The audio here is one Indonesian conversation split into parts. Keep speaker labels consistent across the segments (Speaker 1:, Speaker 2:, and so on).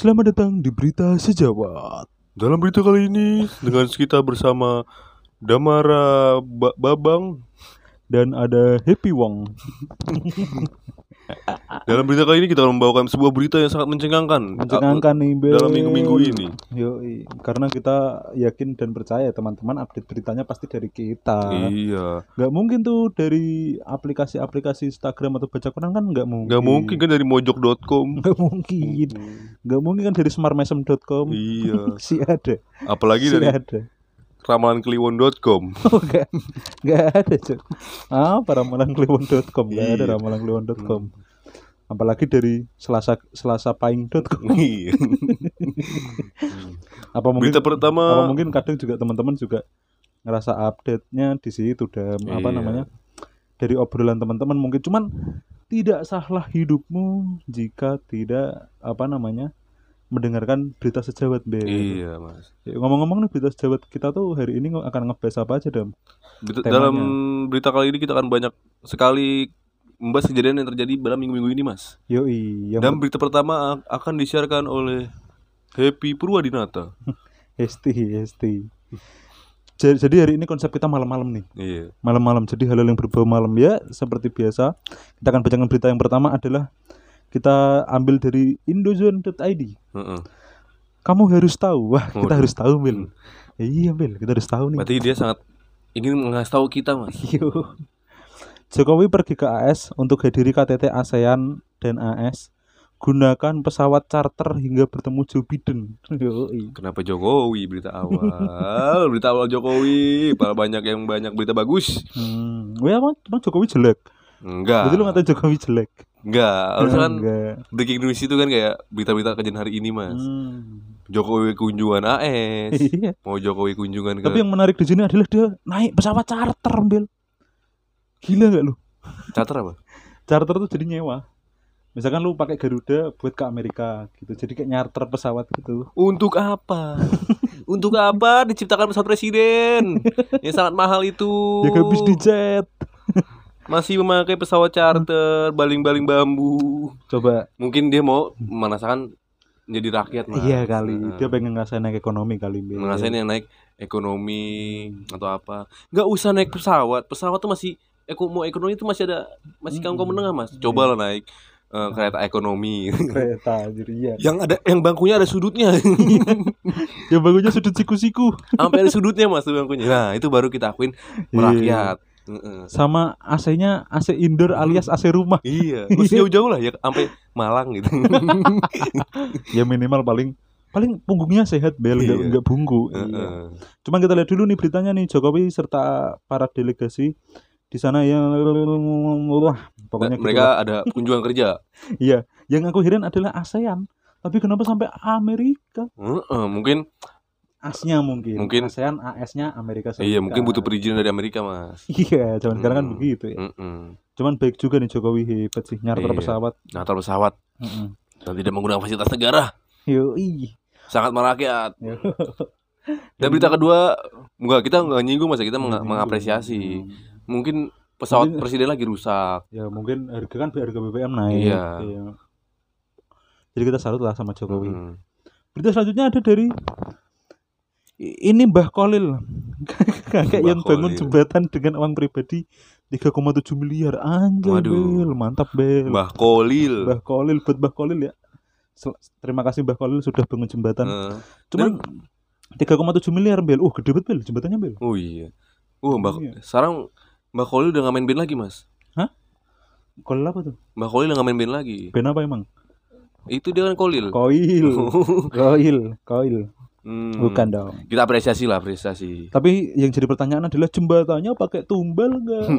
Speaker 1: Selamat datang di Berita Sejawat.
Speaker 2: Dalam berita kali ini dengan kita bersama Damara Ba- Babang.
Speaker 1: Dan ada Happy Wong.
Speaker 2: Dalam berita kali ini kita akan membawakan sebuah berita yang sangat mencengangkan.
Speaker 1: Mencengangkan nih, Bel.
Speaker 2: Dalam minggu-minggu ini.
Speaker 1: Yoi. Karena kita yakin dan percaya teman-teman update beritanya pasti dari kita.
Speaker 2: Iya.
Speaker 1: Gak mungkin tuh dari aplikasi-aplikasi Instagram atau baca Quran kan nggak mungkin.
Speaker 2: Gak mungkin kan dari mojok.com.
Speaker 1: Nggak mungkin. Nggak mungkin kan dari smartmesem.com.
Speaker 2: Iya.
Speaker 1: si ada.
Speaker 2: Apalagi
Speaker 1: Si
Speaker 2: dari
Speaker 1: ada.
Speaker 2: ramalankliwon.com.
Speaker 1: Oh, nggak nggak ada cok. Apa ramalan.kliwon.com nggak ada
Speaker 2: Iya.
Speaker 1: ramalan.kliwon.com. Apalagi dari selasa selasapaing.com.
Speaker 2: Iya.
Speaker 1: Apa mungkin
Speaker 2: Berita pertama
Speaker 1: apa mungkin kadang juga teman-teman juga ngerasa update-nya di situ dan apa
Speaker 2: Iya.
Speaker 1: namanya dari obrolan teman-teman mungkin cuman tidak salah hidupmu jika tidak apa namanya mendengarkan berita sejawat Bel.
Speaker 2: Iya, Mas.
Speaker 1: Ya, Ngomong-ngomong nih berita sejawat kita tuh hari ini akan ngebahas apa aja Dam?
Speaker 2: Berita- dalam berita kali ini kita akan banyak sekali membahas kejadian yang terjadi dalam minggu-minggu ini, Mas.
Speaker 1: Yoi, yang
Speaker 2: Dan berita pertama akan disiarkan oleh Happy Purwadinata.
Speaker 1: Hesti, Hesti. Jadi, hari ini konsep kita malam-malam nih.
Speaker 2: Iya.
Speaker 1: Malam-malam. Jadi hal-hal yang berbau malam ya seperti biasa. Kita akan bacakan berita yang pertama adalah kita ambil dari indozone.id.
Speaker 2: Heeh.
Speaker 1: Kamu harus tahu. Wah, kita harus tahu, Bel. Iya, Bel. Kita harus tahu nih.
Speaker 2: Berarti dia sangat ingin mengasih tahu kita, Mas.
Speaker 1: Yo. Jokowi pergi ke AS untuk hadiri KTT ASEAN dan AS. Gunakan pesawat charter hingga bertemu Joe Biden. Yoi.
Speaker 2: Kenapa Jokowi berita awal? berita awal Jokowi, banyak yang banyak berita bagus.
Speaker 1: Hmm. Wah, emang, emang Jokowi jelek.
Speaker 2: Enggak.
Speaker 1: Berarti lu ngatain Jokowi jelek.
Speaker 2: Enggak. Harusnya kan breaking news itu kan kayak berita-berita kejadian hari ini, Mas.
Speaker 1: Hmm.
Speaker 2: Jokowi kunjungan AS.
Speaker 1: Iya.
Speaker 2: Mau Jokowi kunjungan ke
Speaker 1: Tapi yang menarik di sini adalah dia naik pesawat charter, Bel. Gila nggak lu?
Speaker 2: charter apa?
Speaker 1: Charter tuh jadi nyewa. Misalkan lu pakai Garuda buat ke Amerika gitu. Jadi kayak nyarter pesawat gitu.
Speaker 2: Untuk apa? Untuk apa diciptakan pesawat presiden yang sangat mahal itu?
Speaker 1: Ya habis di jet.
Speaker 2: Masih memakai pesawat charter, baling-baling bambu.
Speaker 1: Coba
Speaker 2: Mungkin dia mau merasakan menjadi rakyat, Mas.
Speaker 1: iya kali.
Speaker 2: Nah,
Speaker 1: Dia pengen ngerasain naik ekonomi kali,
Speaker 2: ngerasain yang naik ekonomi atau apa. Nggak usah naik pesawat. Pesawat tuh masih eko mau ekonomi itu masih ada masih kaum kaum menengah, Mas. Coba lah naik eh, kereta ekonomi.
Speaker 1: Kereta jadi iya.
Speaker 2: yang ada yang bangkunya ada sudutnya.
Speaker 1: Ya bagunya sudut siku-siku.
Speaker 2: Sampai ada sudutnya, Mas, tuh bangkunya. Nah, itu baru kita akuin merakyat. Heeh.
Speaker 1: Sama AC-nya AC indoor alias AC rumah.
Speaker 2: Iya, terus jauh-jauh lah ya sampai Malang gitu.
Speaker 1: Ya minimal paling paling punggungnya sehat Bel, nggak
Speaker 2: Iya.
Speaker 1: nggak bungku. Iya.
Speaker 2: Heeh.
Speaker 1: Cuman kita lihat dulu nih beritanya nih Jokowi serta para delegasi di sana yang wah pokoknya gitu
Speaker 2: mereka
Speaker 1: lah.
Speaker 2: ada kunjungan kerja.
Speaker 1: iya yang aku heran adalah ASEAN tapi kenapa sampai Amerika
Speaker 2: Heeh, mungkin
Speaker 1: ASnya mungkin
Speaker 2: Mungkin-
Speaker 1: ASEAN AS-nya Amerika Serikat
Speaker 2: iya mungkin butuh perizinan dari Amerika, Mas.
Speaker 1: iya zaman sekarang kan
Speaker 2: Hmm.
Speaker 1: begitu ya
Speaker 2: Heeh.
Speaker 1: cuman baik juga nih Jokowi hebat sih nyarter
Speaker 2: Iya.
Speaker 1: pesawat
Speaker 2: taruh pesawat
Speaker 1: Mm-mm.
Speaker 2: dan tidak menggunakan fasilitas negara.
Speaker 1: Yoi.
Speaker 2: Sangat merakyat. Dan berita kedua, enggak kita enggak nyinggung Mas, ya, kita meng- mengapresiasi.
Speaker 1: Hmm.
Speaker 2: Mungkin pesawat
Speaker 1: Mungkin-
Speaker 2: presiden lagi rusak.
Speaker 1: ya mungkin harga kan harga BBM naik
Speaker 2: Iya.
Speaker 1: jadi kita salut lah sama Jokowi
Speaker 2: Heeh.
Speaker 1: Berita selanjutnya ada dari ini Mbah Kolil kakek
Speaker 2: Mbah
Speaker 1: yang bangun
Speaker 2: Kolil.
Speaker 1: jembatan dengan uang pribadi 3,7 miliar
Speaker 2: Waduh.
Speaker 1: Bel mantap Bel
Speaker 2: Mbah Kolil.
Speaker 1: Mbah Kolil buat Mbah Kolil ya terima kasih Mbah Kolil sudah bangun jembatan
Speaker 2: Heeh.
Speaker 1: cuman 3,7 miliar Bel uh gede banget Bel jembatannya Bel
Speaker 2: Oh iya. Uh, Mbak
Speaker 1: Iya.
Speaker 2: sekarang Mbak Kolil udah nggak main band lagi, Mas.
Speaker 1: Kolil apa tuh
Speaker 2: Mbak Kolil udah nggak main band lagi.
Speaker 1: band apa emang
Speaker 2: Itu dia kan Kolil.
Speaker 1: Koil Koil Koil
Speaker 2: Hmm.
Speaker 1: bukan dong
Speaker 2: Kita apresiasi lah, apresiasi.
Speaker 1: tapi yang jadi pertanyaan adalah jembatannya pakai tumbal nggak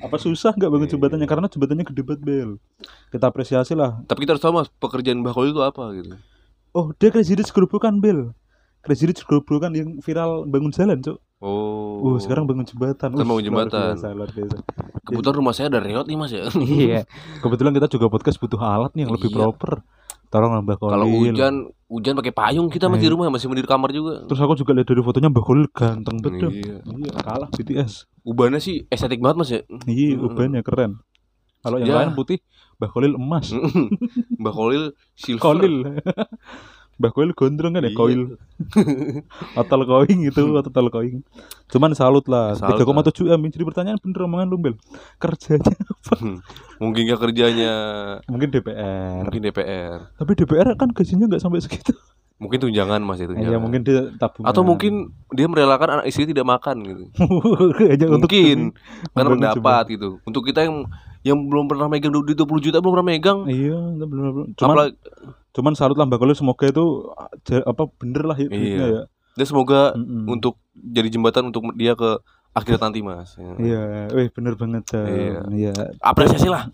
Speaker 1: apa susah nggak bangun jembatannya karena jembatannya gede banget Bel kita apresiasi lah
Speaker 2: Tapi kita harus tahu Mas, pekerjaan Mbak Kolil itu apa gitu.
Speaker 1: oh dia Crazy Rich gerobokan Bel Crazy Rich gerobokan yang viral bangun jalan cok
Speaker 2: Oh.
Speaker 1: oh sekarang bangun jembatan
Speaker 2: Sekarang bangun jembatan.
Speaker 1: biasa, luar biasa.
Speaker 2: kebetulan rumah saya ada reot nih Mas ya.
Speaker 1: iya kebetulan kita juga podcast butuh alat nih yang lebih
Speaker 2: Iya.
Speaker 1: proper tolong lah Mbak Kolil
Speaker 2: Kalau hujan, hujan pakai payung kita masih di
Speaker 1: Iya.
Speaker 2: rumah, masih di kamar juga.
Speaker 1: terus aku juga lihat dari fotonya Mbak Kolil ganteng betul
Speaker 2: Iya.
Speaker 1: iya kalah BTS
Speaker 2: Ubannya sih estetik banget Mas ya.
Speaker 1: iya
Speaker 2: Hmm.
Speaker 1: ubannya keren kalau yang
Speaker 2: Ya.
Speaker 1: lain putih Mbah Kolil emas.
Speaker 2: Mbak Kolil silver.
Speaker 1: Kolil. Mbah Kolil gondrong kan ya,
Speaker 2: Iya.
Speaker 1: koil. Hotel koing itu, hotel koing. Cuman salut lah.
Speaker 2: Salut
Speaker 1: 3,7 M. Jadi pertanyaan bener omongan lu, Bel. Kerjanya apa?
Speaker 2: Mungkin gak kerjanya
Speaker 1: Mungkin DPR.
Speaker 2: mungkin DPR.
Speaker 1: Tapi DPR kan gajinya nggak sampai segitu.
Speaker 2: Mungkin tunjangan Mas itu.
Speaker 1: Iya, mungkin dia tabungan.
Speaker 2: Atau mungkin dia merelakan anak istri tidak makan gitu.
Speaker 1: Hanya untuk
Speaker 2: Mungkin karena
Speaker 1: Membangun
Speaker 2: mendapat gitu. Untuk kita yang yang belum pernah megang duit 20 juta belum pernah megang.
Speaker 1: Iya, bener bener. Cuman
Speaker 2: Apalagi,
Speaker 1: cuman salut lah Mbak semoga itu ah, apa bener lah ya
Speaker 2: Iya.
Speaker 1: ya.
Speaker 2: dan semoga
Speaker 1: Mm-mm.
Speaker 2: untuk jadi jembatan untuk dia ke akhirat nanti Mas. Ya.
Speaker 1: Iya, weh bener banget Jam.
Speaker 2: Iya.
Speaker 1: Iya.
Speaker 2: Apresiasi lah.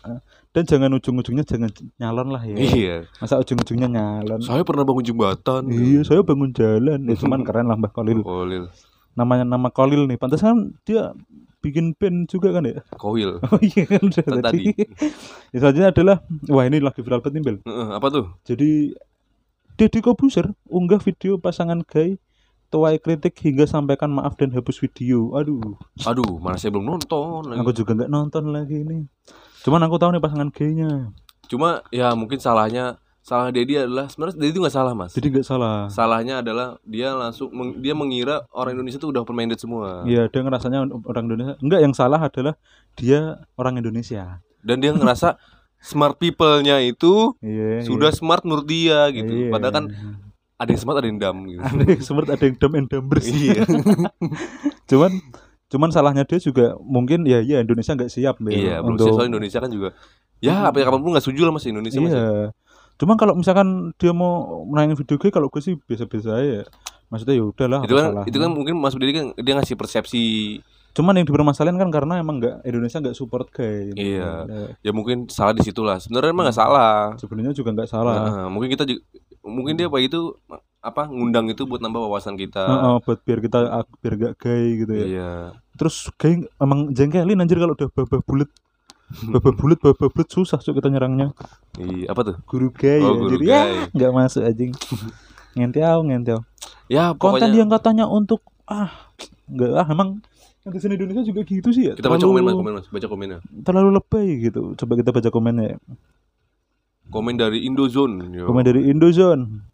Speaker 1: Dan jangan ujung-ujungnya jangan nyalon lah ya.
Speaker 2: Iya.
Speaker 1: Masa ujung-ujungnya nyalon?
Speaker 2: Saya pernah bangun jembatan.
Speaker 1: Iya, saya bangun jalan. Ya cuman keren lah Mbak Kolil.
Speaker 2: Kolil.
Speaker 1: Namanya nama Kolil nih. Pantas kan dia bikin band juga kan ya?
Speaker 2: Koil.
Speaker 1: Oh iya kan udah tadi.
Speaker 2: tadi.
Speaker 1: ya selanjutnya adalah wah ini lagi viral banget nih Bel.
Speaker 2: Heeh, apa tuh?
Speaker 1: Jadi Deddy Kobuser unggah video pasangan gay tuai kritik hingga sampaikan maaf dan hapus video. Aduh,
Speaker 2: Aduh, mana saya belum nonton. lagi.
Speaker 1: aku juga nggak nonton lagi ini. Cuman aku tahu nih pasangan gaynya.
Speaker 2: Cuma ya mungkin salahnya salah Dedi adalah sebenarnya Dedi itu nggak salah mas.
Speaker 1: Jadi nggak salah.
Speaker 2: Salahnya adalah dia langsung meng- dia mengira orang Indonesia itu udah permained semua.
Speaker 1: Iya, dia ngerasanya orang Indonesia. Enggak, yang salah adalah dia orang Indonesia.
Speaker 2: Dan dia ngerasa smart people-nya itu
Speaker 1: Iya.
Speaker 2: sudah smart menurut dia gitu.
Speaker 1: Iya.
Speaker 2: Padahal kan ada yang smart ada yang dumb gitu.
Speaker 1: ada yang smart, ada yang dumb and dumbers.
Speaker 2: iya.
Speaker 1: cuman cuman salahnya dia juga mungkin ya ya Indonesia nggak siap
Speaker 2: iya, belum
Speaker 1: untuk
Speaker 2: soal Indonesia kan juga ya apa ya kapan pun nggak setuju lah mas Indonesia mas.
Speaker 1: Cuman kalau misalkan dia mau menayangin video gue kalau gue sih biasa-biasa aja maksudnya ya udahlah
Speaker 2: Itu kan
Speaker 1: salahnya.
Speaker 2: itu kan mungkin Mas Dedi kan dia ngasih persepsi
Speaker 1: cuman yang dipermasalahin kan karena emang nggak Indonesia nggak support gay
Speaker 2: Iya.
Speaker 1: Nah,
Speaker 2: ya mungkin salah di situ lah. Sebenarnya emang nggak salah.
Speaker 1: sebenarnya juga nggak salah
Speaker 2: Heeh, mungkin kita juga, mungkin dia apa itu apa ngundang itu buat nambah wawasan kita.
Speaker 1: Heeh, buat biar kita biar gak gay gitu ya
Speaker 2: Iya.
Speaker 1: terus gay emang jengkelin anjir kalau udah babah bulat babah bulat babah bulat susah cuk kita nyerangnya
Speaker 2: Iya, apa tuh?
Speaker 1: guru gay
Speaker 2: Oh,
Speaker 1: anjir
Speaker 2: guru
Speaker 1: ya nggak masuk anjing ngentiau ngentiau
Speaker 2: Ya,
Speaker 1: konten
Speaker 2: pokoknya
Speaker 1: yang katanya untuk ah nggak ah emang netizen Indonesia juga gitu sih ya
Speaker 2: kita baca komen Mas, komen Mas, baca komennya.
Speaker 1: terlalu lebay gitu coba kita baca komennya
Speaker 2: Komen dari Indozone. Yo.
Speaker 1: komen dari Indozone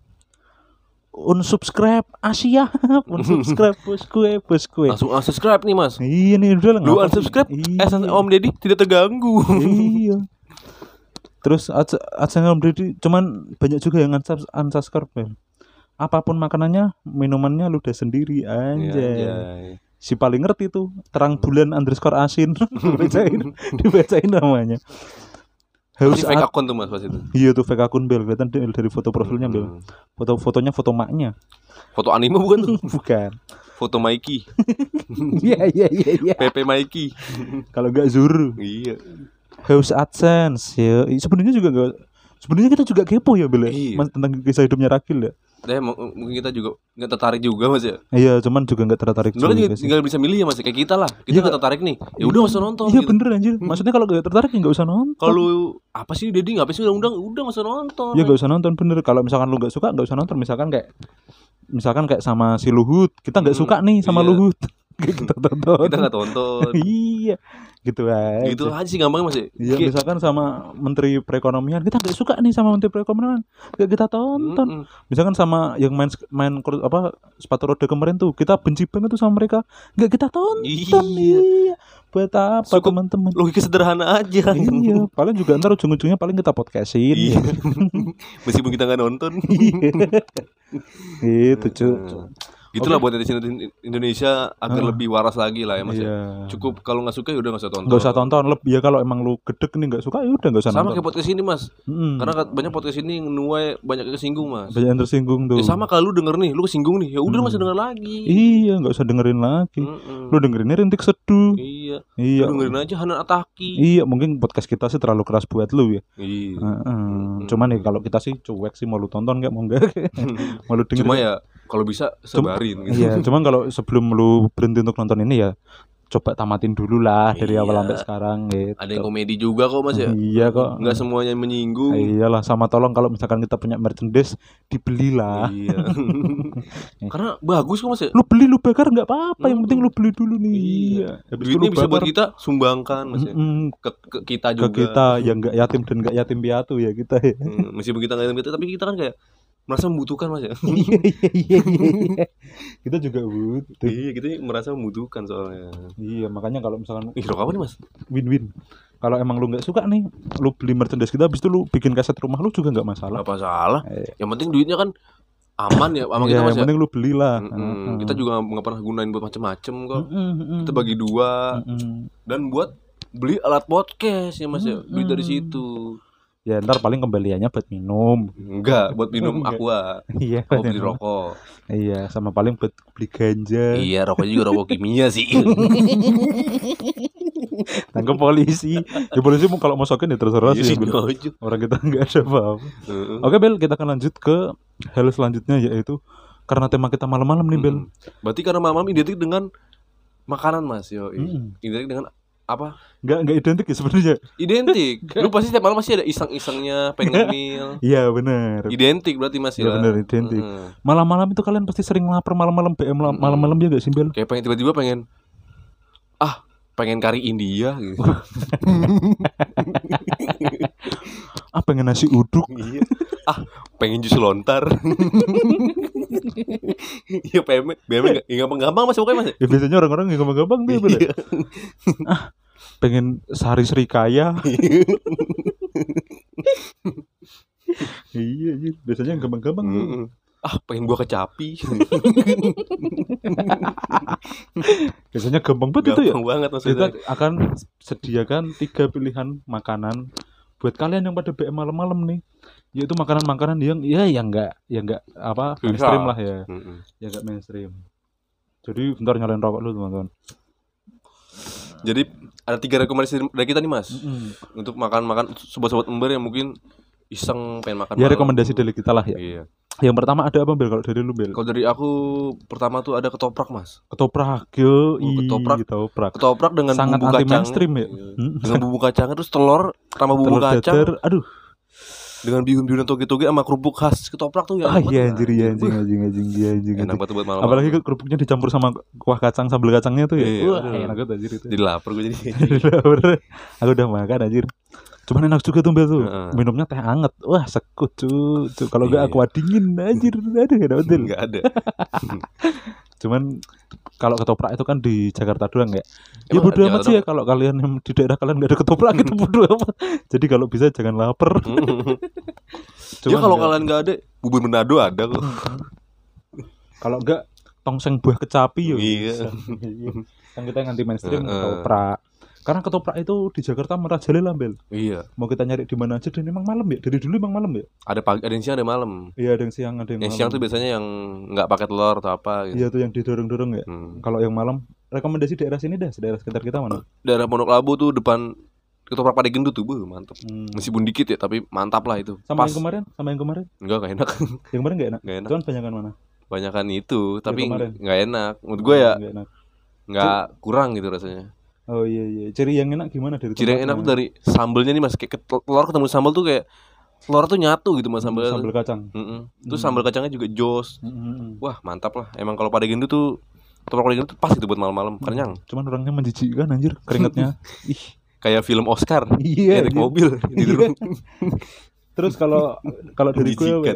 Speaker 1: unsubscribe Asia unsubscribe bosku bosku.
Speaker 2: Langsung unsubscribe nih, Mas.
Speaker 1: iya nih udah lah
Speaker 2: Lu unsubscribe,
Speaker 1: iya.
Speaker 2: eh Om Deddy tidak terganggu.
Speaker 1: iya terus ads AdSense Deddy cuman banyak juga yang unsubs- unsubscribe ya. apa pun makanannya minumannya lu udah sendiri anjay
Speaker 2: Iya, anjay.
Speaker 1: si paling ngerti tuh terang bulan underscore asin dibacain dibacain namanya
Speaker 2: Masih fake akun tuh Mas pas itu.
Speaker 1: iya tuh fake akun Bel kelihatan dari, dari foto profilnya Bel
Speaker 2: Hmm.
Speaker 1: foto fotonya foto maknya
Speaker 2: Foto anime bukan tuh?
Speaker 1: bukan
Speaker 2: Foto Mikey,
Speaker 1: iya iya iya iya
Speaker 2: Pepe Mikey.
Speaker 1: kalau enggak Zuru
Speaker 2: iya.
Speaker 1: haus adsense ya sebenarnya juga enggak sebenarnya kita juga kepo ya Bel ya?
Speaker 2: Iya.
Speaker 1: Mas, tentang kisah hidupnya Rakil ya
Speaker 2: Deh, mungkin kita juga nggak tertarik juga Mas ya.
Speaker 1: iya cuman juga enggak tertarik
Speaker 2: Sebenarnya
Speaker 1: juga
Speaker 2: tinggal bisa milih ya Mas, kayak kita lah. Kita
Speaker 1: Iya.
Speaker 2: nggak tertarik nih. Ya udah nggak usah nonton.
Speaker 1: iya
Speaker 2: gitu.
Speaker 1: bener anjir maksudnya kalau enggak tertarik ya enggak usah nonton
Speaker 2: Kalau apa sih Dedi ngapain sih undang-undang? Udah nggak usah nonton.
Speaker 1: Ya gak usah nonton bener. Kalau misalkan lu gak suka gak usah nonton. Misalkan kayak misalkan kayak sama si Luhut, kita nggak
Speaker 2: Hmm,
Speaker 1: suka nih sama
Speaker 2: iya.
Speaker 1: Luhut. kita tonton.
Speaker 2: Kita nggak tonton.
Speaker 1: iya. Gitu aja.
Speaker 2: gitu aja sih gampang Mas ya.
Speaker 1: Iya,
Speaker 2: Kayak-
Speaker 1: misalkan sama Menteri Perekonomian, kita nggak suka nih sama Menteri Perekonomian, gak kita tonton.
Speaker 2: Mm-mm.
Speaker 1: Misalkan sama yang main main apa sepatu roda kemarin tuh, kita benci banget tuh sama mereka, nggak kita tonton.
Speaker 2: Iya.
Speaker 1: Iya. Buat apa teman-teman?
Speaker 2: Logika sederhana aja.
Speaker 1: iya, paling juga ntar ujung-ujungnya paling kita podcastin.
Speaker 2: Iya. Meskipun kita nggak nonton.
Speaker 1: Itu cu.
Speaker 2: Gitulah buat netizen Indonesia agar
Speaker 1: Heeh.
Speaker 2: lebih waras lagi lah ya Mas ya.
Speaker 1: Iya.
Speaker 2: Cukup kalau nggak suka ya udah nggak usah tonton.
Speaker 1: Nggak usah tonton lebih ya kalau emang lu gedek nih nggak suka ya udah nggak usah
Speaker 2: Sama
Speaker 1: nonton.
Speaker 2: kayak podcast ini Mas.
Speaker 1: Mm-mm.
Speaker 2: Karena banyak podcast ini nuai banyak yang kesinggung Mas.
Speaker 1: banyak yang tersinggung tuh.
Speaker 2: Ya sama kalau lu denger nih, lu kesinggung nih, ya udah
Speaker 1: Hmm.
Speaker 2: masih denger lagi.
Speaker 1: Iya nggak usah dengerin lagi.
Speaker 2: Mm-mm.
Speaker 1: Lu dengerinnya rintik seduh.
Speaker 2: Iya.
Speaker 1: Iya.
Speaker 2: Lu dengerin aja Hanan Ataki.
Speaker 1: Iya mungkin podcast kita sih terlalu keras buat lu ya.
Speaker 2: Iya.
Speaker 1: Heeh. Cuman ya kalau kita sih cuek sih mau lu tonton nggak mau enggak. mau lu dengerin.
Speaker 2: Cuma ya kalau bisa sebarin gitu.
Speaker 1: Iya, cuman kalau sebelum lu berhenti untuk nonton ini ya coba tamatin dulu lah dari awal
Speaker 2: Iya.
Speaker 1: sampai sekarang gitu.
Speaker 2: Ada yang komedi juga kok Mas ya.
Speaker 1: Iya kok.
Speaker 2: Enggak semuanya menyinggung.
Speaker 1: Iyalah sama tolong kalau misalkan kita punya merchandise dibelilah.
Speaker 2: Iya. Karena bagus kok Mas ya.
Speaker 1: Lu beli lu bakar nggak apa-apa, yang
Speaker 2: Mm.
Speaker 1: penting lu beli dulu nih.
Speaker 2: Iya.
Speaker 1: Habis itu
Speaker 2: Duitnya
Speaker 1: lu
Speaker 2: bisa buat kita sumbangkan Mas ya.
Speaker 1: mm-mm,
Speaker 2: Ke, ke kita
Speaker 1: ke
Speaker 2: juga.
Speaker 1: kita yang nggak yatim dan nggak yatim piatu ya kita ya.
Speaker 2: Hmm, meskipun kita nggak kita tapi kita kan kayak merasa membutuhkan Mas ya.
Speaker 1: Iya iya iya. Kita juga butuh.
Speaker 2: iya, kita merasa membutuhkan soalnya.
Speaker 1: Iya, makanya kalau misalkan
Speaker 2: Ih, apa nih Mas?
Speaker 1: win-win. Kalau emang lu nggak suka nih, lu beli merchandise kita habis itu lu bikin kaset rumah lu juga nggak masalah.
Speaker 2: Apa salah?
Speaker 1: Eh,
Speaker 2: Yang penting duitnya kan aman ya sama kita Mas
Speaker 1: yang
Speaker 2: ya.
Speaker 1: penting lu belilah.
Speaker 2: Mm-mm.
Speaker 1: Heeh.
Speaker 2: Kita juga nggak pernah gunain buat macem-macem kok.
Speaker 1: Mm-mm.
Speaker 2: Kita bagi dua dan buat beli alat podcast ya Mas ya. Duit dari situ.
Speaker 1: Ya ntar paling kembaliannya buat minum.
Speaker 2: Enggak, buat minum aqua.
Speaker 1: Iya.
Speaker 2: Kau beli rokok.
Speaker 1: Iya, sama paling buat beli ganja.
Speaker 2: Iya, rokoknya juga rokok kimia sih.
Speaker 1: Tangkap polisi. Ya polisi mau kalau masukin ya terserah
Speaker 2: Iya
Speaker 1: sih. Orang kita nggak ada apa-apa.
Speaker 2: Heeh.
Speaker 1: Oke Bel, kita akan lanjut ke hal selanjutnya yaitu karena tema kita malam-malam nih Bel.
Speaker 2: Berarti karena malam identik dengan makanan Mas, yo.
Speaker 1: Mm.
Speaker 2: Identik dengan apa?
Speaker 1: Nggak nggak identik ya sebenarnya.
Speaker 2: Identik. Lu pasti setiap malam masih ada iseng-isengnya pengen ngemil.
Speaker 1: Iya benar.
Speaker 2: Identik berarti Mas
Speaker 1: Iya
Speaker 2: ya.
Speaker 1: benar identik.
Speaker 2: Heeh.
Speaker 1: Malam-malam itu kalian pasti sering lapar malam-malam malam- malam-malam ya gak sih Bel?
Speaker 2: Kayak pengen tiba-tiba pengen ah, pengen kari India gitu.
Speaker 1: Ah pengen nasi uduk.
Speaker 2: Iya. Ah, pengen jus lontar. Iya, PM, PM enggak gampang-gampang Mas pokoknya Mas.
Speaker 1: Ya biasanya orang-orang yang gampang-gampang tuh Bel.
Speaker 2: Iya.
Speaker 1: Pengen sari serikaya. iya, iya. biasanya yang gampang-gampang tuh.
Speaker 2: Mm-mm. Ah, pengen gua kecapi.
Speaker 1: Biasanya gampang banget itu ya.
Speaker 2: Gampang banget
Speaker 1: Kita
Speaker 2: maksudnya.
Speaker 1: akan sediakan tiga pilihan makanan buat kalian yang pada BM malam-malam nih. Yaitu makanan-makanan yang ya yang enggak yang enggak apa
Speaker 2: Bisa.
Speaker 1: mainstream lah ya.
Speaker 2: Mm-mm.
Speaker 1: Yang enggak mainstream. Jadi bentar nyalain rokok dulu teman-teman.
Speaker 2: Jadi ada tiga rekomendasi dari kita nih Mas
Speaker 1: Mm-mm.
Speaker 2: untuk makan-makan sobat-sobat ember yang mungkin iseng pengen makan.
Speaker 1: Ya
Speaker 2: malam.
Speaker 1: rekomendasi dari kita lah ya.
Speaker 2: Iya.
Speaker 1: Yang pertama ada apa Bel kalau dari lu Bel?
Speaker 2: Kalau dari aku pertama tuh ada ketoprak Mas.
Speaker 1: Ketoprak yo,
Speaker 2: Oh, ketoprak.
Speaker 1: ketoprak.
Speaker 2: Ketoprak dengan
Speaker 1: Sangat
Speaker 2: bumbu
Speaker 1: anti
Speaker 2: kacang.
Speaker 1: mainstream ya.
Speaker 2: Iya. Dengan bumbu kacang terus telur tambah bumbu
Speaker 1: Telur
Speaker 2: kacang
Speaker 1: dadar, aduh.
Speaker 2: Dengan bihun-bihun toge-toge sama kerupuk khas ketoprak tuh ya.
Speaker 1: Ah iya anjir iya anjing anjing anjing iya anjing.
Speaker 2: Enak
Speaker 1: anjing.
Speaker 2: banget buat malam.
Speaker 1: Apalagi kerupuknya dicampur sama kuah kacang sambal kacangnya tuh ya.
Speaker 2: Iya,
Speaker 1: Wah, enak banget anjir itu.
Speaker 2: jadi lapar gue jadi.
Speaker 1: Bener. Aku udah makan anjir. Cuman enak juga tuh Bel tuh. Minumnya teh anget. Wah, sekut cu. Kalau enggak
Speaker 2: Iya.
Speaker 1: aqua dingin anjir. Aduh, enak betul.
Speaker 2: Enggak ada.
Speaker 1: Cuman kalau ketoprak itu kan di Jakarta doang ya. Ya bodo amat sih ya kalau kalian yang di daerah kalian nggak ada ketoprak itu bodo amat. Jadi kalau bisa jangan lapar.
Speaker 2: ya kalau
Speaker 1: ya,
Speaker 2: kalian nggak ada, bubur Manado ada kok.
Speaker 1: kalau enggak tongseng buah kecapi yo.
Speaker 2: Iya.
Speaker 1: kan kita yang anti mainstream ketoprak. Karena ketoprak itu di Jakarta merajalela Bel.
Speaker 2: Iya.
Speaker 1: Mau kita nyari di mana aja dan emang malam ya. Dari dulu emang malam ya.
Speaker 2: Ada pagi, ada yang siang, ada yang malam.
Speaker 1: Iya, ada yang siang, ada yang
Speaker 2: Yang
Speaker 1: malam.
Speaker 2: siang tuh biasanya yang nggak pakai telur atau apa gitu.
Speaker 1: Iya tuh yang didorong-dorong ya.
Speaker 2: Hmm.
Speaker 1: Kalau yang malam rekomendasi daerah sini dah, daerah sekitar kita mana?
Speaker 2: Daerah Pondok Labu tuh depan ketoprak pada gendut tuh, buh, mantep.
Speaker 1: Hmm.
Speaker 2: Meskipun dikit ya, tapi mantap lah itu.
Speaker 1: Sama
Speaker 2: Pas.
Speaker 1: yang kemarin, sama yang kemarin.
Speaker 2: Enggak, gak enak.
Speaker 1: Yang kemarin enggak enak.
Speaker 2: Gak enak.
Speaker 1: Cuman banyakan mana?
Speaker 2: Banyakan itu, tapi nggak enak. Menurut gue ya
Speaker 1: Nggak enak.
Speaker 2: nggak kurang gitu rasanya.
Speaker 1: Oh iya iya. Ciri yang enak gimana dari
Speaker 2: Ciri yang enak tuh dari sambelnya nih mas, kayak telur ketemu sambal tuh kayak telur tuh nyatu gitu mas sambal.
Speaker 1: sambal kacang.
Speaker 2: Mm-mm. Terus
Speaker 1: Hmm.
Speaker 2: sambal kacangnya juga jos.
Speaker 1: Mm-mm.
Speaker 2: Wah mantap lah. Emang kalau pada gendut tuh ketoprak pada gendut tuh pas itu buat malam-malam. Kenyang.
Speaker 1: Cuman orangnya menjijikkan anjir keringatnya. Ih.
Speaker 2: Kayak film Oscar.
Speaker 1: Iya.
Speaker 2: Naik
Speaker 1: anjir.
Speaker 2: mobil di
Speaker 1: Iya. Terus kalau kalau dari gue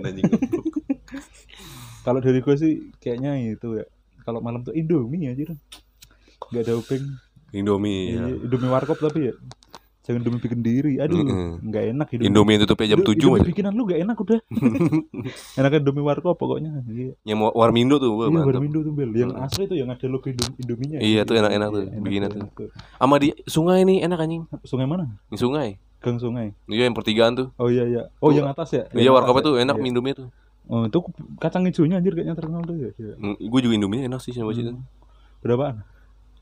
Speaker 1: kalau dari gue sih kayaknya itu ya. Kalau malam tuh Indomie anjir. Enggak ada uping.
Speaker 2: Indomie. ya.
Speaker 1: Iya, Indomie warkop tapi ya. Jangan Indomie bikin diri. Aduh,
Speaker 2: Mm-mm.
Speaker 1: enggak enak Indomie.
Speaker 2: Indomie tutupnya jam 7
Speaker 1: Indomie
Speaker 2: mas.
Speaker 1: bikinan lu gak enak udah. enak Indomie warkop pokoknya. Iya.
Speaker 2: Yang Warmindo tuh, wah,
Speaker 1: Iya. Warmindo tuh Bel. Yang
Speaker 2: Mm.
Speaker 1: asli tuh yang ada logo Indom Indominya.
Speaker 2: Iya, tuh enak-enak tuh,
Speaker 1: enak
Speaker 2: bikinan tuh. Sama di sungai nih enak anjing.
Speaker 1: Sungai mana?
Speaker 2: Di sungai.
Speaker 1: Gang Sungai.
Speaker 2: Iya yang pertigaan tuh.
Speaker 1: Oh iya iya. Oh
Speaker 2: Tuh,
Speaker 1: yang atas ya?
Speaker 2: Iya
Speaker 1: Yang
Speaker 2: warkop
Speaker 1: atas
Speaker 2: itu
Speaker 1: ya?
Speaker 2: enak
Speaker 1: Iya.
Speaker 2: Indomie tuh.
Speaker 1: Oh itu kacang hijaunya anjir kayaknya terkenal tuh ya. Iya.
Speaker 2: Gue juga Indomie enak sih sama.
Speaker 1: Hmm. Berapaan?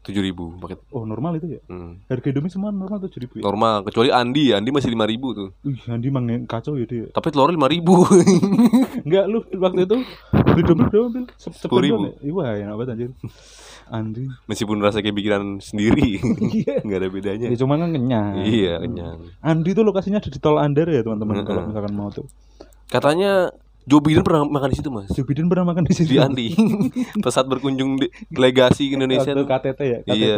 Speaker 2: Tujuh ribu paket.
Speaker 1: Oh normal itu ya?
Speaker 2: Hmm.
Speaker 1: Harga Indomie semua normal tujuh ribu ya?
Speaker 2: Normal. Kecuali Andi, Andi masih lima ribu tuh.
Speaker 1: Wih, Andi mang kacau ya dia.
Speaker 2: Tapi telur lima ribu.
Speaker 1: Enggak lu waktu itu beli Indomie berapa bil Se-
Speaker 2: Sepuluh ribu.
Speaker 1: sebulan ya? Banget anjir Anjing
Speaker 2: Meskipun rasa kayak bikinan sendiri
Speaker 1: Iya.
Speaker 2: nggak ada bedanya.
Speaker 1: Ya cuman kan kenyang
Speaker 2: Iya kenyang.
Speaker 1: Andi tuh lokasinya ada di tol Andar ya teman-teman
Speaker 2: Heeh.
Speaker 1: kalau misalkan mau tuh
Speaker 2: Katanya Joe Biden pernah makan di situ mas.
Speaker 1: Joe Biden pernah makan di situ
Speaker 2: Di Andi. Pesat berkunjung di delegasi ke Indonesia
Speaker 1: Waktu. KTT ya KTT
Speaker 2: Iya.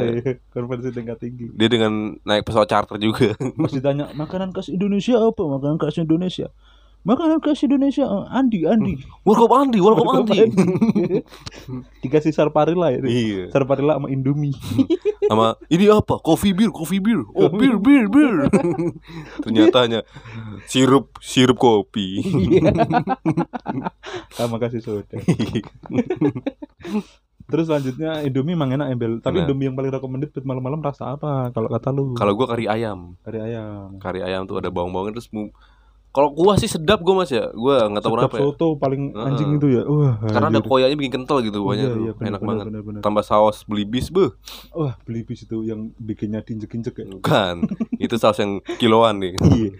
Speaker 1: konferensi tingkat tinggi
Speaker 2: Dia dengan naik pesawat charter juga.
Speaker 1: pas ditanya makanan khas Indonesia apa makanan khas Indonesia makanan khas Indonesia eh, Andi Andi
Speaker 2: welcome Andi, welcome Andi.
Speaker 1: dikasih sarparilla ya
Speaker 2: Iya.
Speaker 1: sarparilla sama Indomie
Speaker 2: Sama ini apa? Coffee beer, coffee beer. Oh, beer, beer, beer. Ternyata hanya sirup, sirup kopi.
Speaker 1: Iya. sama kasih soda terus selanjutnya Indomie emang enak embel tapi
Speaker 2: Enak.
Speaker 1: Indomie yang paling recommended buat malam-malam rasa apa kalau kata lu
Speaker 2: Kalau gua kari ayam.
Speaker 1: kari ayam
Speaker 2: Kari ayam tuh ada bawang-bawangnya terus kalau kuah sih sedap gua Mas ya. Gua nggak tahu kenapa ya.
Speaker 1: soto paling
Speaker 2: Heeh.
Speaker 1: anjing itu ya wah
Speaker 2: Karena ada koyanya bikin kental gitu kuahnya
Speaker 1: Iya,
Speaker 2: tuh.
Speaker 1: iya, bener,
Speaker 2: Enak
Speaker 1: bener,
Speaker 2: banget.
Speaker 1: bener, bener.
Speaker 2: Tambah saus belibis, beuh.
Speaker 1: wah beli bis itu yang bikinnya diinjek-injek ya
Speaker 2: Bukan. itu saus yang kiloan nih.
Speaker 1: iya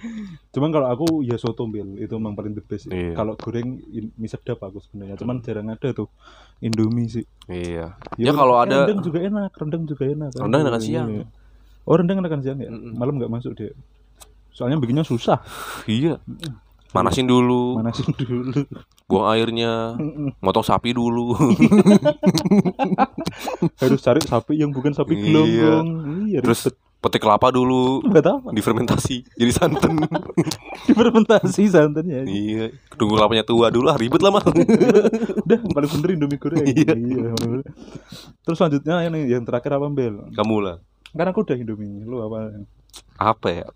Speaker 1: cuman kalau aku ya soto bil itu emang paling the best
Speaker 2: Iya.
Speaker 1: kalau goreng mie sedap aku sebenarnya cuman jarang ada tuh Indomie sih
Speaker 2: Iya. Ya
Speaker 1: udah,
Speaker 2: kalau ada
Speaker 1: rendang juga enak rendang juga enak kan.
Speaker 2: Rendang
Speaker 1: Iya.
Speaker 2: siang.
Speaker 1: oh rendang enakan siang ya
Speaker 2: Mm-mm.
Speaker 1: malam nggak masuk dia soalnya bikinnya susah
Speaker 2: iya. Manasin dulu,
Speaker 1: manasin dulu
Speaker 2: buang airnya, motong sapi dulu.
Speaker 1: harus cari sapi yang bukan sapi
Speaker 2: Iya.
Speaker 1: gelonggong iya
Speaker 2: Terus
Speaker 1: ribet.
Speaker 2: petik kelapa dulu,
Speaker 1: tahu
Speaker 2: difermentasi jadi santan.
Speaker 1: difermentasi santannya
Speaker 2: iya. Tunggu kelapanya tua dulu, ah ribet lah mas.
Speaker 1: udah paling bener Indomie goreng
Speaker 2: Iya.
Speaker 1: bener-bener. terus selanjutnya ini yang terakhir apa Bel
Speaker 2: Kamu lah.
Speaker 1: kan aku udah Indomie lu apa
Speaker 2: Apa ya?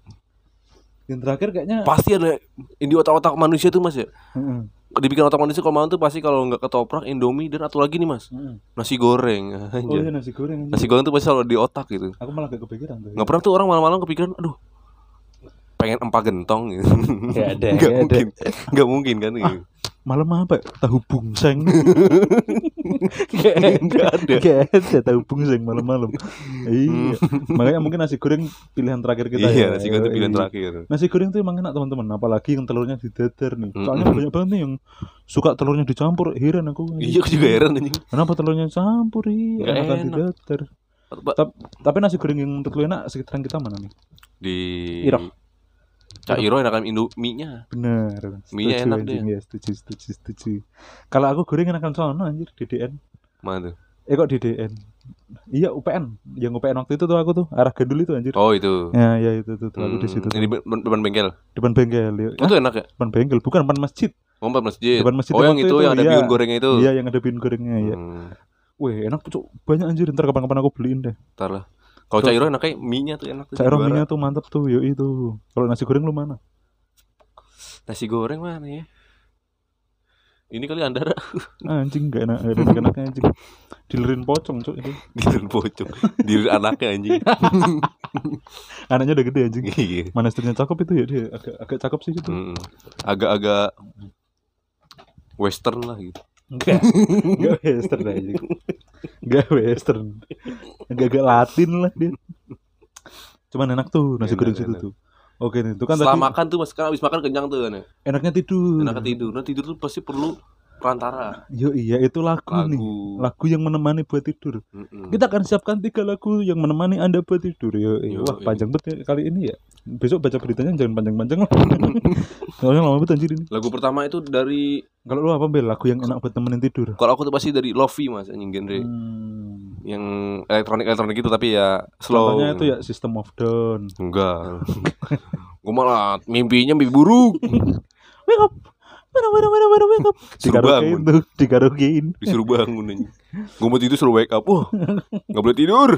Speaker 1: Yang terakhir kayaknya
Speaker 2: Pasti ada di otak-otak manusia tuh mas ya.
Speaker 1: Heeh,
Speaker 2: Dibikin otak manusia kalau malam tuh pasti kalau nggak ketoprak, indomie dan atau lagi nih mas,
Speaker 1: heeh.
Speaker 2: nasi goreng.
Speaker 1: oh iya nasi goreng.
Speaker 2: Nasi goreng tuh pasti selalu di otak gitu.
Speaker 1: aku malah gak kepikiran tuh
Speaker 2: Nggak pernah tuh orang malam-malam kepikiran, aduh, pengen empah gentong gitu.
Speaker 1: Nggak ada,
Speaker 2: nggak
Speaker 1: ada.
Speaker 2: mungkin, nggak mungkin kan? gitu.
Speaker 1: malam apa tahu bungseng
Speaker 2: Nggak ada.
Speaker 1: Gak ada tahu bungseng malam-malam iya makanya mungkin nasi goreng pilihan terakhir kita
Speaker 2: Iya,
Speaker 1: ya
Speaker 2: nasi goreng itu pilihan
Speaker 1: Iya.
Speaker 2: terakhir.
Speaker 1: Nasi goreng tuh emang enak teman-teman, apalagi yang telurnya didadar nih. Soalnya
Speaker 2: Mm-mm.
Speaker 1: banyak banget nih yang suka telurnya dicampur. Heran aku.
Speaker 2: Iya, aku juga heran anjing.
Speaker 1: Kenapa telurnya campur? Iya,
Speaker 2: enak.
Speaker 1: didadar.
Speaker 2: Ba-
Speaker 1: Ta- Tapi nasi goreng yang menurut lu enak sekitaran kita mana nih?
Speaker 2: Di
Speaker 1: Irok.
Speaker 2: Cak Iro enakan Indomie-nya.
Speaker 1: Bener.
Speaker 2: Mie-nya enak
Speaker 1: anjing. Ya, setuju, setuju, setuju. Kalau aku goreng enakan sono anjir, DDN.
Speaker 2: Mana tuh?
Speaker 1: Eh kok DDN? Iya UPN, yang UPN waktu itu tuh aku tuh arah gandul itu anjir.
Speaker 2: Oh, itu.
Speaker 1: Ya, ya itu tuh, tuh aku di
Speaker 2: Hmm,
Speaker 1: situ. tuh.
Speaker 2: Ini depan bengkel.
Speaker 1: Depan bengkel. Ya.
Speaker 2: Oh, itu enak ya?
Speaker 1: depan bengkel, bukan depan masjid.
Speaker 2: Oh, depan masjid.
Speaker 1: Depan masjid
Speaker 2: Oh, yang itu,
Speaker 1: itu,
Speaker 2: yang ada
Speaker 1: iya.
Speaker 2: bihun gorengnya itu.
Speaker 1: Iya, yang ada bihun gorengnya ya.
Speaker 2: Hmm,
Speaker 1: Wih, enak cuk. Banyak anjir, ntar kapan-kapan aku beliin deh.
Speaker 2: ntar lah. Kalau
Speaker 1: Terus-
Speaker 2: Cak Iro enaknya mie-nya tuh enak tuh.
Speaker 1: Cairan
Speaker 2: juara.
Speaker 1: minyak tuh mantep tuh, yo itu. Kalau nasi goreng lu mana?
Speaker 2: Nasi goreng mana ya? Ini kali Andara
Speaker 1: Anjing gak enak, gak enak enaknya anjing. Dilerin pocong cuk itu.
Speaker 2: dirin pocong, dirin anaknya anjing.
Speaker 1: Anaknya udah gede anjing.
Speaker 2: Iya.
Speaker 1: Mana istrinya cakep itu ya dia, agak agak cakep sih itu.
Speaker 2: Mm. Agak-agak western lah gitu.
Speaker 1: Enggak. Enggak western anjing. Enggak western. Agak-agak Latin lah dia. Cuman enak tuh nasi
Speaker 2: Enak,
Speaker 1: goreng situ
Speaker 2: enak.
Speaker 1: tuh. Oke nih, itu kan
Speaker 2: Setelah
Speaker 1: tadi
Speaker 2: makan tuh mas, kan abis makan kenyang tuh kan ya.
Speaker 1: enaknya tidur.
Speaker 2: Enak tidur. Nah tidur tuh pasti perlu perantara.
Speaker 1: Yo iya itu lagu, nih.
Speaker 2: Lagu.
Speaker 1: Lagu yang menemani buat tidur.
Speaker 2: Mm-mm.
Speaker 1: Kita akan siapkan tiga lagu yang menemani Anda buat tidur. Yo,
Speaker 2: Yo,
Speaker 1: wah
Speaker 2: iya.
Speaker 1: panjang banget kali ini ya. Besok baca beritanya jangan panjang-panjang lah. Soalnya lama banget anjir ini.
Speaker 2: Lagu pertama itu dari
Speaker 1: Kalau lu apa bel lagu yang enak buat temenin tidur?
Speaker 2: kalau aku tuh pasti dari Lofi mas anjing genre
Speaker 1: Hmm.
Speaker 2: yang elektronik elektronik gitu tapi ya slow.
Speaker 1: Contohnya itu ya System of Down.
Speaker 2: Enggak. Gue malah mimpinya mimpi buruk.
Speaker 1: Wake up. Mana mana mana mana wake up.
Speaker 2: Suruh
Speaker 1: Dikaraokein
Speaker 2: bangun.
Speaker 1: tuh, dikaraokein.
Speaker 2: Disuruh bangun anjing. Gue mau tidur suruh wake up. Wah, nggak boleh tidur.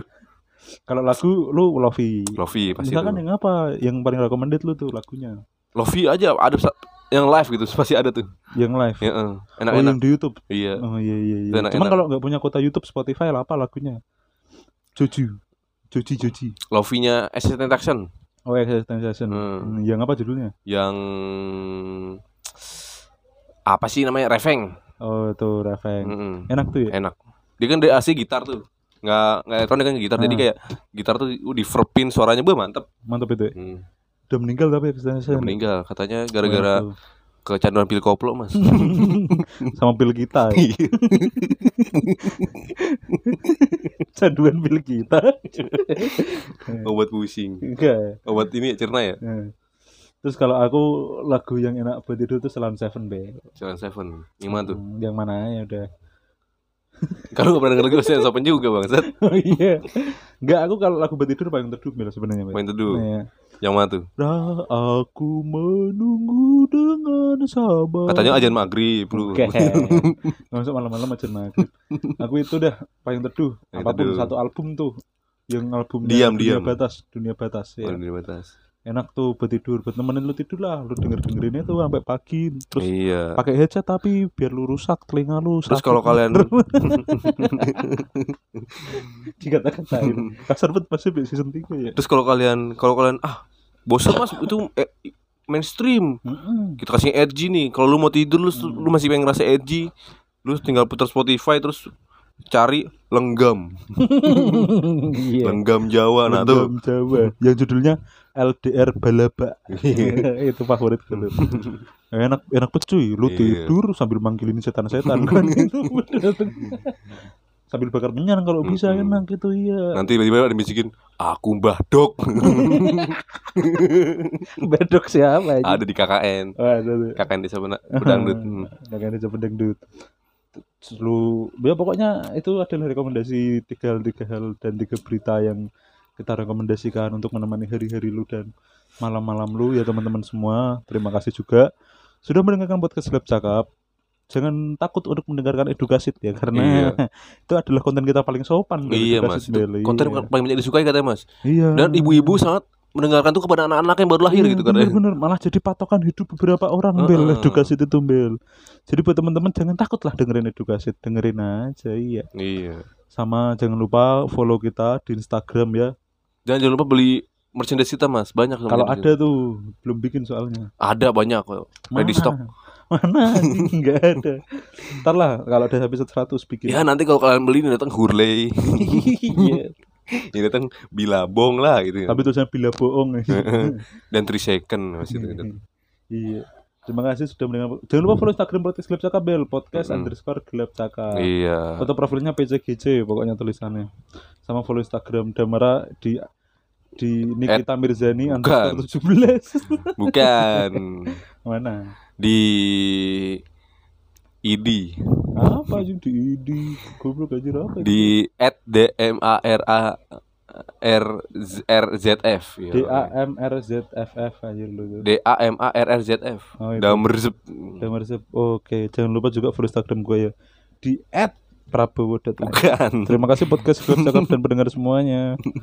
Speaker 1: Kalau lagu lu Lofi.
Speaker 2: Lofi pasti tuh.
Speaker 1: yang apa yang paling recommended lu tuh lagunya?
Speaker 2: Lofi aja ada yang live gitu pasti ada tuh.
Speaker 1: Yang live.
Speaker 2: Ya, eh.
Speaker 1: oh,
Speaker 2: enak-enak.
Speaker 1: yang di YouTube.
Speaker 2: Iya.
Speaker 1: Oh iya iya iya.
Speaker 2: Enak-enak.
Speaker 1: Cuman kalau nggak punya kota YouTube, Spotify lah apa lagunya? Joji. Joji Joji.
Speaker 2: Lofi-nya Assistant Action
Speaker 1: Oh, Existentiation.
Speaker 2: Hmm.
Speaker 1: Hmm, Yang apa judulnya?
Speaker 2: yang apa sih namanya Refeng.
Speaker 1: Oh, itu Rafeng.
Speaker 2: Mm-mm.
Speaker 1: Enak tuh ya.
Speaker 2: Enak. Dia kan asli gitar tuh. Nggak nggak elektronik kan gitar. Jadi
Speaker 1: Ah.
Speaker 2: kayak gitar tuh uh, di verpin suaranya bah mantep.
Speaker 1: Mantap itu. Ya.
Speaker 2: Hmm.
Speaker 1: Udah meninggal tapi Existentiation.
Speaker 2: Udah meninggal katanya gara-gara
Speaker 1: Oh,
Speaker 2: kecanduan pil koplo mas
Speaker 1: sama pil kita ya.
Speaker 2: Iya.
Speaker 1: canduan pil kita
Speaker 2: obat pusing
Speaker 1: enggak ya?
Speaker 2: obat ini ya, cerna ya
Speaker 1: Nah. Terus kalau aku lagu yang enak buat tidur tuh Selam Seven B
Speaker 2: Jalan Seven yang mana tuh
Speaker 1: Hmm, yang mana ya udah
Speaker 2: kalau nggak pernah denger lagu saya sopan juga bang Set
Speaker 1: oh iya enggak aku kalau lagu buat tidur paling teduh Bel, sebenarnya
Speaker 2: main teduh
Speaker 1: Iya.
Speaker 2: yang mana tuh
Speaker 1: Dah aku menunggu dengan sabar
Speaker 2: katanya ajan maghrib lu
Speaker 1: Oke. Nggak masuk malam-malam aja maghrib. Aku itu dah paling teduh.
Speaker 2: Yang
Speaker 1: Apa pun
Speaker 2: teduh.
Speaker 1: satu album tuh. Yang album
Speaker 2: Diam,
Speaker 1: dunia
Speaker 2: diam.
Speaker 1: batas, dunia batas ya.
Speaker 2: Oh, di batas
Speaker 1: Enak tuh buat tidur, buat nemenin lu tidur lah. Lu denger dengerinnya tuh sampai pagi. Terus
Speaker 2: iya
Speaker 1: pakai headset tapi biar lu rusak telinga lu.
Speaker 2: terus kalau kalian
Speaker 1: dikata-katain kasar banget masih di season 3 ya.
Speaker 2: terus kalau kalian kalau kalian ah bosan mas itu eh, mainstream
Speaker 1: Mm-mm.
Speaker 2: kita kasih edgy nih kalau lu mau tidur lu, lu masih pengen ngerasa edgy lu tinggal putar Spotify terus cari lenggam
Speaker 1: Iya.
Speaker 2: lenggam Jawa nah tuh
Speaker 1: Lenggam Jawa yang judulnya LDR Balaba. Itu favorit gue enak enak banget cuy. Lu
Speaker 2: Iya.
Speaker 1: tidur sambil manggilin setan-setan kan? Itu sambil bakar menyan kalau bisa
Speaker 2: Mm-mm.
Speaker 1: enak gitu iya.
Speaker 2: Nanti tiba-tiba ada bisikin aku Mbah Dok.
Speaker 1: Bedok siapa aja?
Speaker 2: Ada di KKN
Speaker 1: oh, ada tuh.
Speaker 2: KKN desa Hmm.
Speaker 1: Jangan aja pedangdut lu ya pokoknya itu adalah rekomendasi tiga hal tiga hal dan tiga berita yang kita rekomendasikan untuk menemani hari-hari lu dan malam-malam lu ya teman-teman semua. Terima kasih juga sudah mendengarkan podcast Lab Cakap. Jangan takut untuk mendengarkan edukasi ya karena itu adalah konten kita paling sopan
Speaker 2: iya mas. Itu konten
Speaker 1: Iya.
Speaker 2: paling banyak disukai katanya mas.
Speaker 1: Iya.
Speaker 2: Dan ibu-ibu sangat mendengarkan tuh kepada anak-anak yang baru lahir
Speaker 1: Iya,
Speaker 2: gitu katanya.
Speaker 1: bener-bener malah jadi patokan hidup beberapa orang bel.
Speaker 2: Heeh.
Speaker 1: edukasi itu bel. Jadi buat teman-teman jangan takut lah dengerin edukasi. Dengerin aja iya.
Speaker 2: Iya.
Speaker 1: Sama jangan lupa follow kita di Instagram ya
Speaker 2: jangan jangan lupa beli merchandise kita mas. Banyak
Speaker 1: kalau ada tuh belum bikin soalnya.
Speaker 2: Ada banyak kok. Ready stock.
Speaker 1: mana? Nggak ada. Ntar lah kalau ada episode 100 bikin.
Speaker 2: Ya nanti kalau kalian beli ini datang Hurley
Speaker 1: Iya.
Speaker 2: ini datang Bilabong lah gitu
Speaker 1: tapi tulisannya bila bohong
Speaker 2: dan 3 second mas itu
Speaker 1: iya. Terima kasih sudah mendengar. Jangan lupa follow Instagram podcast gelap cakap bel. Podcast
Speaker 2: Mm-mm.
Speaker 1: underscore gelap cakap.
Speaker 2: Iya.
Speaker 1: Foto profilnya PCGC pokoknya tulisannya sama follow Instagram Damara di di Nikita Mirzani
Speaker 2: bukan.
Speaker 1: underscore 17
Speaker 2: bukan.
Speaker 1: Mana?
Speaker 2: Di ID
Speaker 1: apa aja di di goblok aja apa
Speaker 2: di at d m a r a r Z- r z f
Speaker 1: D A M R Z F F aja lu
Speaker 2: d a m a r r z f.
Speaker 1: Oh, itu.
Speaker 2: Damerzep
Speaker 1: Damar Zep. Oke, jangan lupa juga follow Instagram gue ya. Di @prabowo.net.
Speaker 2: bukan
Speaker 1: Terima kasih podcast Cakap dan pendengar semuanya.